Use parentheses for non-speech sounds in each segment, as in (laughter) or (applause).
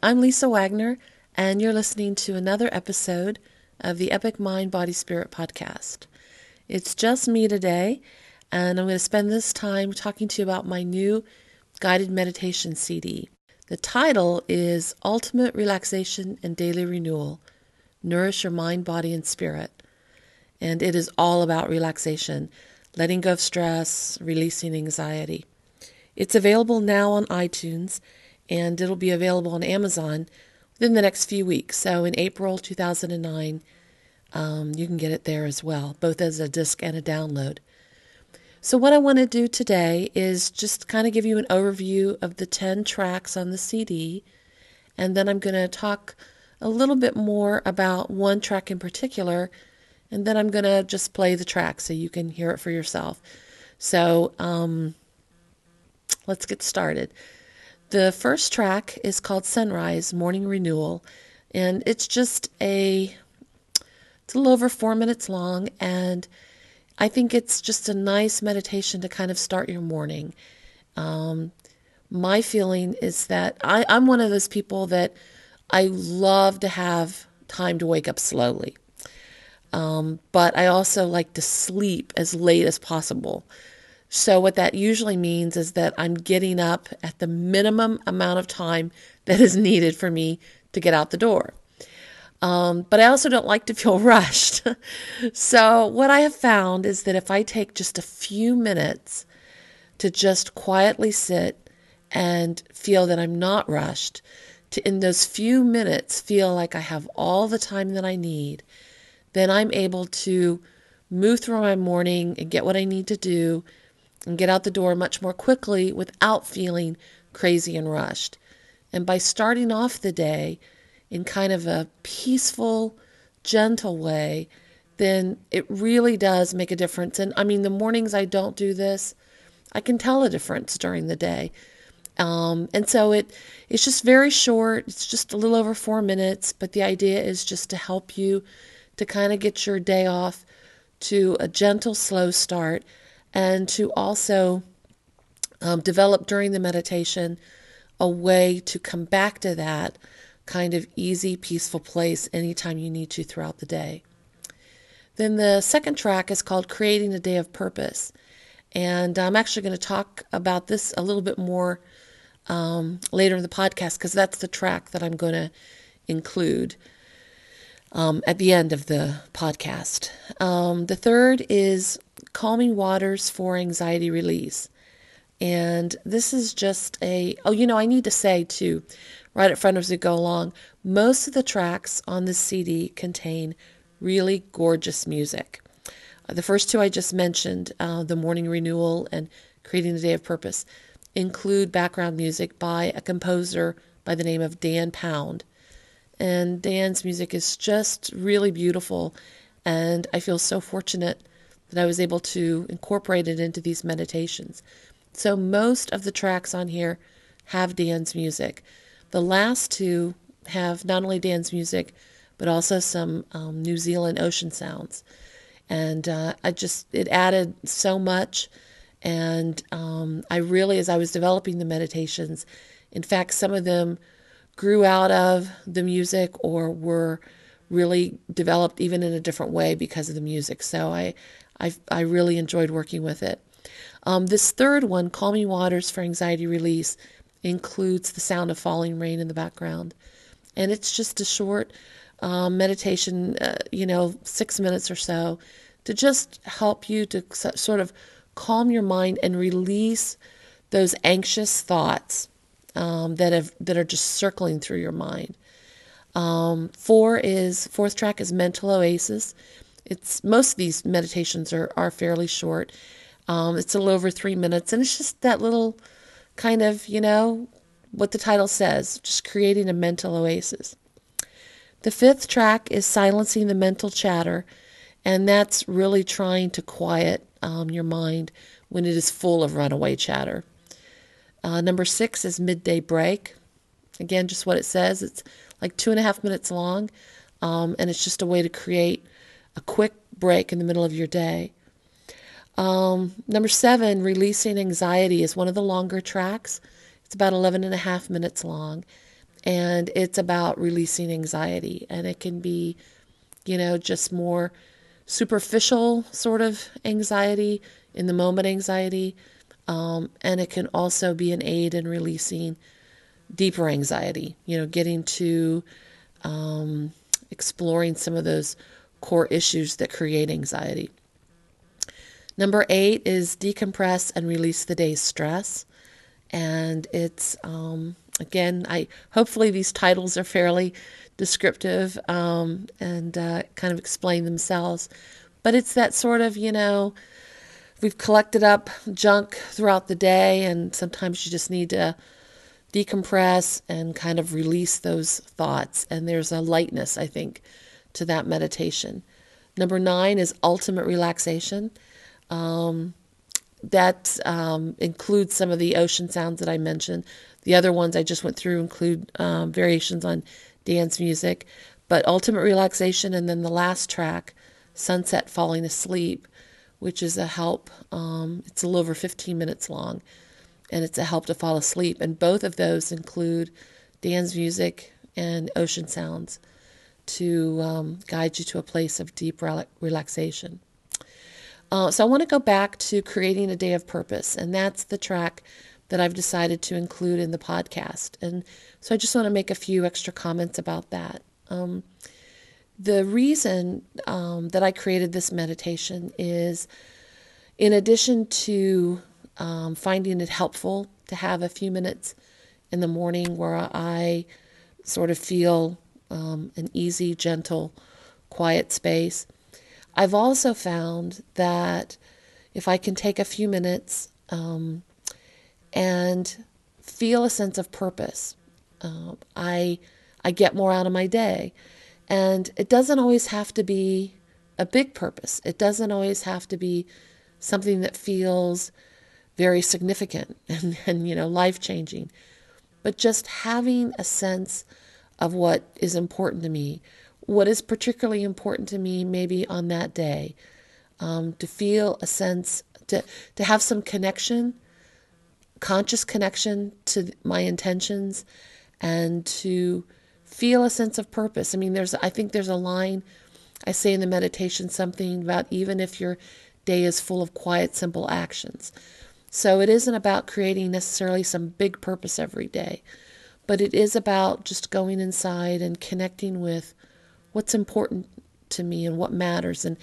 I'm Lisa Wagner, and you're listening to another episode of the Epic Mind Body Spirit podcast. It's just me today, and I'm going to spend this time talking to you about my new guided meditation CD. The title is Ultimate Relaxation and Daily Renewal Nourish Your Mind, Body, and Spirit. And it is all about relaxation, letting go of stress, releasing anxiety. It's available now on iTunes and it'll be available on Amazon within the next few weeks. So in April 2009, um, you can get it there as well, both as a disc and a download. So, what I want to do today is just kind of give you an overview of the 10 tracks on the CD, and then I'm going to talk a little bit more about one track in particular, and then I'm going to just play the track so you can hear it for yourself. So, um, let's get started. The first track is called Sunrise Morning Renewal, and it's just a it's a little over four minutes long, and I think it's just a nice meditation to kind of start your morning. Um, my feeling is that I, I'm one of those people that I love to have time to wake up slowly. Um, but I also like to sleep as late as possible. So, what that usually means is that I'm getting up at the minimum amount of time that is needed for me to get out the door. Um, but I also don't like to feel (laughs) rushed. so, what I have found is that if I take just a few minutes to just quietly sit and feel that I'm not rushed, to in those few minutes feel like I have all the time that I need, then I'm able to move through my morning and get what I need to do and get out the door much more quickly without feeling crazy and rushed. And by starting off the day in kind of a peaceful, gentle way, then it really does make a difference. And I mean, the mornings I don't do this, I can tell a difference during the day. Um, and so it it's just very short. It's just a little over four minutes, but the idea is just to help you to kind of get your day off to a gentle, slow start and to also um, develop during the meditation a way to come back to that kind of easy, peaceful place anytime you need to throughout the day. Then the second track is called Creating a Day of Purpose. And I'm actually going to talk about this a little bit more um, later in the podcast because that's the track that I'm going to include um, at the end of the podcast. Um, the third is calming waters for anxiety release. And this is just a, oh, you know, I need to say too, right at front as we go along, most of the tracks on this CD contain really gorgeous music. Uh, the first two I just mentioned, uh, The Morning Renewal and Creating the Day of Purpose, include background music by a composer by the name of Dan Pound. And Dan's music is just really beautiful, and I feel so fortunate that I was able to incorporate it into these meditations. So most of the tracks on here have Dan's music. The last two have not only Dan's music, but also some um, New Zealand ocean sounds. And uh, I just, it added so much. And um, I really, as I was developing the meditations, in fact, some of them grew out of the music or were really developed even in a different way because of the music. So I, I, I really enjoyed working with it. Um, this third one, Calming Waters for Anxiety Release, includes the sound of falling rain in the background. And it's just a short um, meditation, uh, you know, six minutes or so, to just help you to sort of calm your mind and release those anxious thoughts um, that have that are just circling through your mind. Um, four is fourth track is mental oasis. It's most of these meditations are are fairly short. Um, it's a little over three minutes, and it's just that little kind of you know what the title says, just creating a mental oasis. The fifth track is silencing the mental chatter, and that's really trying to quiet um, your mind when it is full of runaway chatter. Uh, number six is midday break. Again, just what it says. It's like two and a half minutes long, um, and it's just a way to create a quick break in the middle of your day. Um, number seven, releasing anxiety is one of the longer tracks. It's about 11 and a half minutes long. and it's about releasing anxiety. And it can be, you know, just more superficial sort of anxiety, in the moment anxiety. Um, and it can also be an aid in releasing deeper anxiety, you know, getting to um, exploring some of those core issues that create anxiety. Number eight is decompress and release the day's stress. And it's, um, again, I hopefully these titles are fairly descriptive um, and uh, kind of explain themselves. But it's that sort of, you know, we've collected up junk throughout the day, and sometimes you just need to decompress and kind of release those thoughts. And there's a lightness, I think, to that meditation. Number nine is ultimate relaxation. Um, that um, includes some of the ocean sounds that I mentioned. The other ones I just went through include um, variations on Dan's music, but ultimate relaxation. And then the last track, Sunset Falling Asleep, which is a help. Um, it's a little over 15 minutes long, and it's a help to fall asleep. And both of those include Dan's music and ocean sounds to um, guide you to a place of deep relaxation. Uh, so I want to go back to creating a day of purpose, and that's the track that I've decided to include in the podcast. And so I just want to make a few extra comments about that. Um, the reason um, that I created this meditation is in addition to um, finding it helpful to have a few minutes in the morning where I sort of feel um, an easy, gentle, quiet space. I've also found that if I can take a few minutes um, and feel a sense of purpose, uh, I I get more out of my day, and it doesn't always have to be a big purpose. It doesn't always have to be something that feels very significant (laughs) and, and you know life changing, but just having a sense of what is important to me, what is particularly important to me, maybe on that day, um, to feel a sense, to, to have some connection, conscious connection to my intentions, and to feel a sense of purpose. I mean, there's, I think there's a line I say in the meditation something about even if your day is full of quiet, simple actions. So it isn't about creating necessarily some big purpose every day but it is about just going inside and connecting with what's important to me and what matters and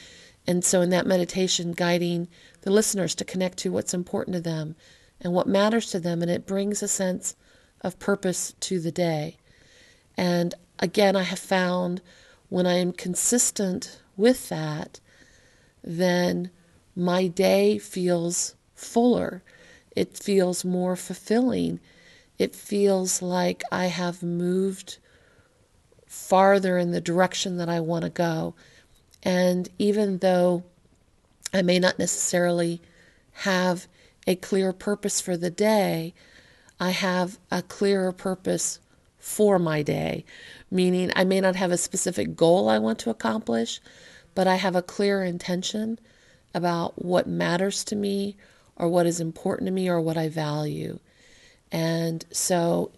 and so in that meditation guiding the listeners to connect to what's important to them and what matters to them and it brings a sense of purpose to the day and again i have found when i am consistent with that then my day feels fuller it feels more fulfilling it feels like I have moved farther in the direction that I want to go. And even though I may not necessarily have a clear purpose for the day, I have a clearer purpose for my day. Meaning, I may not have a specific goal I want to accomplish, but I have a clear intention about what matters to me or what is important to me or what I value. And so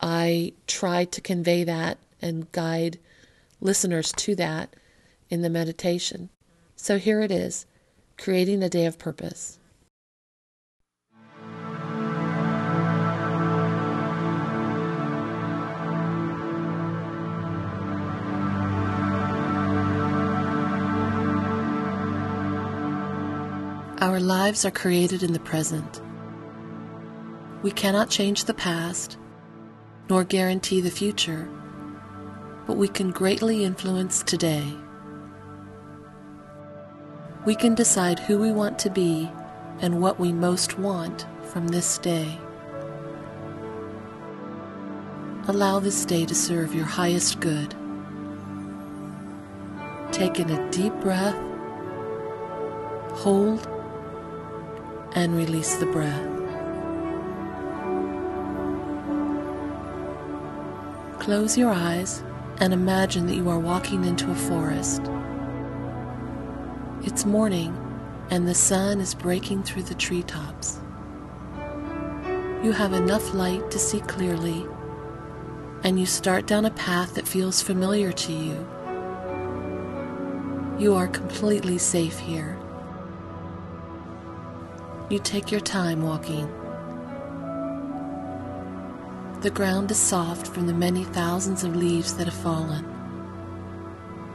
I try to convey that and guide listeners to that in the meditation. So here it is creating a day of purpose. Our lives are created in the present. We cannot change the past, nor guarantee the future, but we can greatly influence today. We can decide who we want to be and what we most want from this day. Allow this day to serve your highest good. Take in a deep breath, hold, and release the breath. Close your eyes and imagine that you are walking into a forest. It's morning and the sun is breaking through the treetops. You have enough light to see clearly, and you start down a path that feels familiar to you. You are completely safe here. You take your time walking. The ground is soft from the many thousands of leaves that have fallen.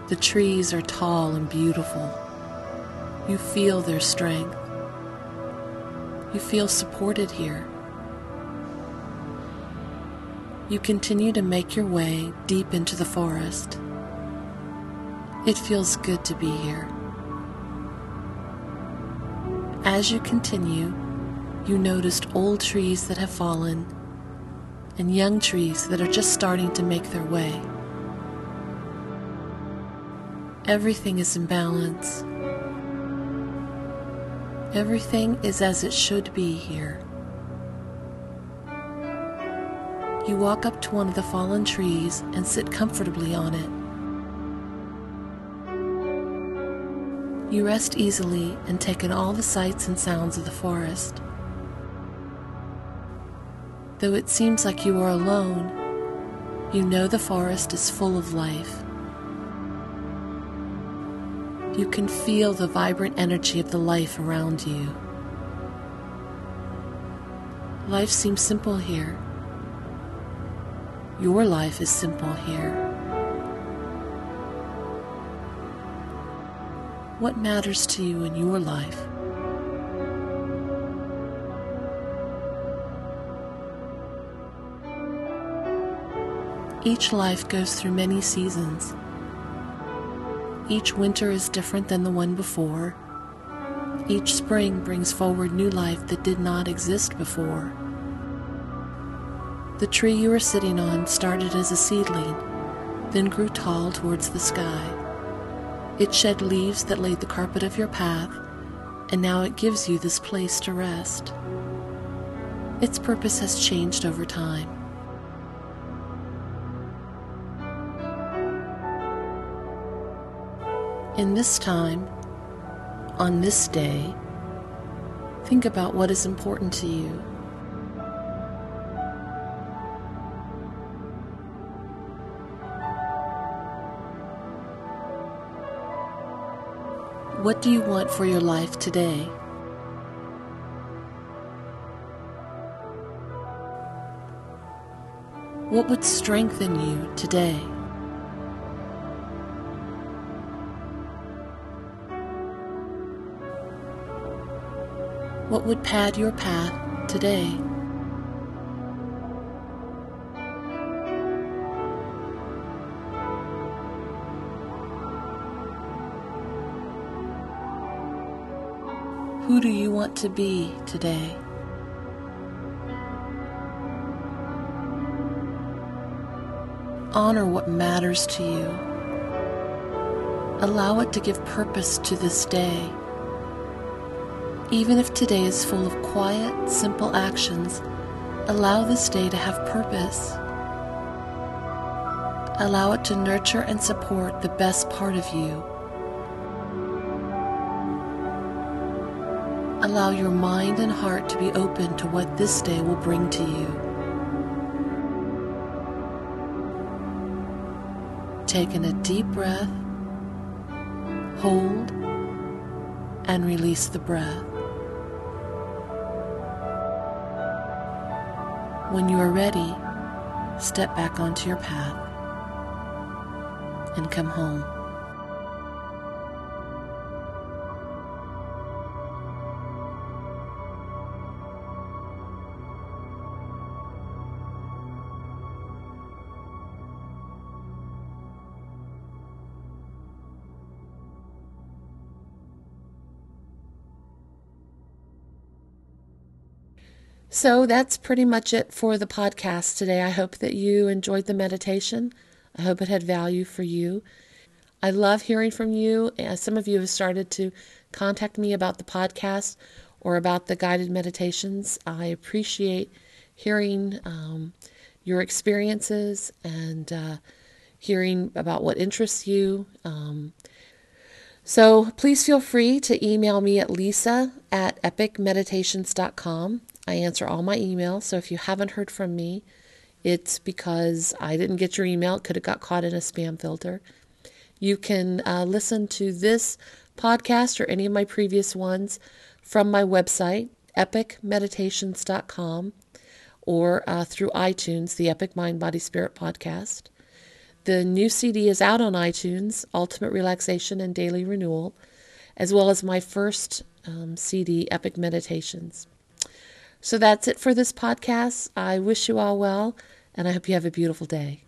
The trees are tall and beautiful. You feel their strength. You feel supported here. You continue to make your way deep into the forest. It feels good to be here. As you continue, you noticed old trees that have fallen and young trees that are just starting to make their way. Everything is in balance. Everything is as it should be here. You walk up to one of the fallen trees and sit comfortably on it. You rest easily and take in all the sights and sounds of the forest. Though it seems like you are alone, you know the forest is full of life. You can feel the vibrant energy of the life around you. Life seems simple here. Your life is simple here. What matters to you in your life? Each life goes through many seasons. Each winter is different than the one before. Each spring brings forward new life that did not exist before. The tree you are sitting on started as a seedling, then grew tall towards the sky. It shed leaves that laid the carpet of your path, and now it gives you this place to rest. Its purpose has changed over time. In this time, on this day, think about what is important to you. What do you want for your life today? What would strengthen you today? What would pad your path today? To be today? Honor what matters to you. Allow it to give purpose to this day. Even if today is full of quiet, simple actions, allow this day to have purpose. Allow it to nurture and support the best part of you Allow your mind and heart to be open to what this day will bring to you. Take in a deep breath, hold, and release the breath. When you are ready, step back onto your path and come home. So that's pretty much it for the podcast today. I hope that you enjoyed the meditation. I hope it had value for you. I love hearing from you. Some of you have started to contact me about the podcast or about the guided meditations. I appreciate hearing um, your experiences and uh, hearing about what interests you. Um, so please feel free to email me at lisa at epicmeditations.com. I answer all my emails, so if you haven't heard from me it's because I didn't get your email. It could have got caught in a spam filter. You can uh, listen to this podcast or any of my previous ones from my website, epicmeditations.com, or uh, through iTunes, the Epic Mind Body Spirit podcast. The new CD is out on iTunes, Ultimate Relaxation and Daily Renewal, as well as my first um, CD, Epic Meditations. So that's it for this podcast. I wish you all well, and I hope you have a beautiful day.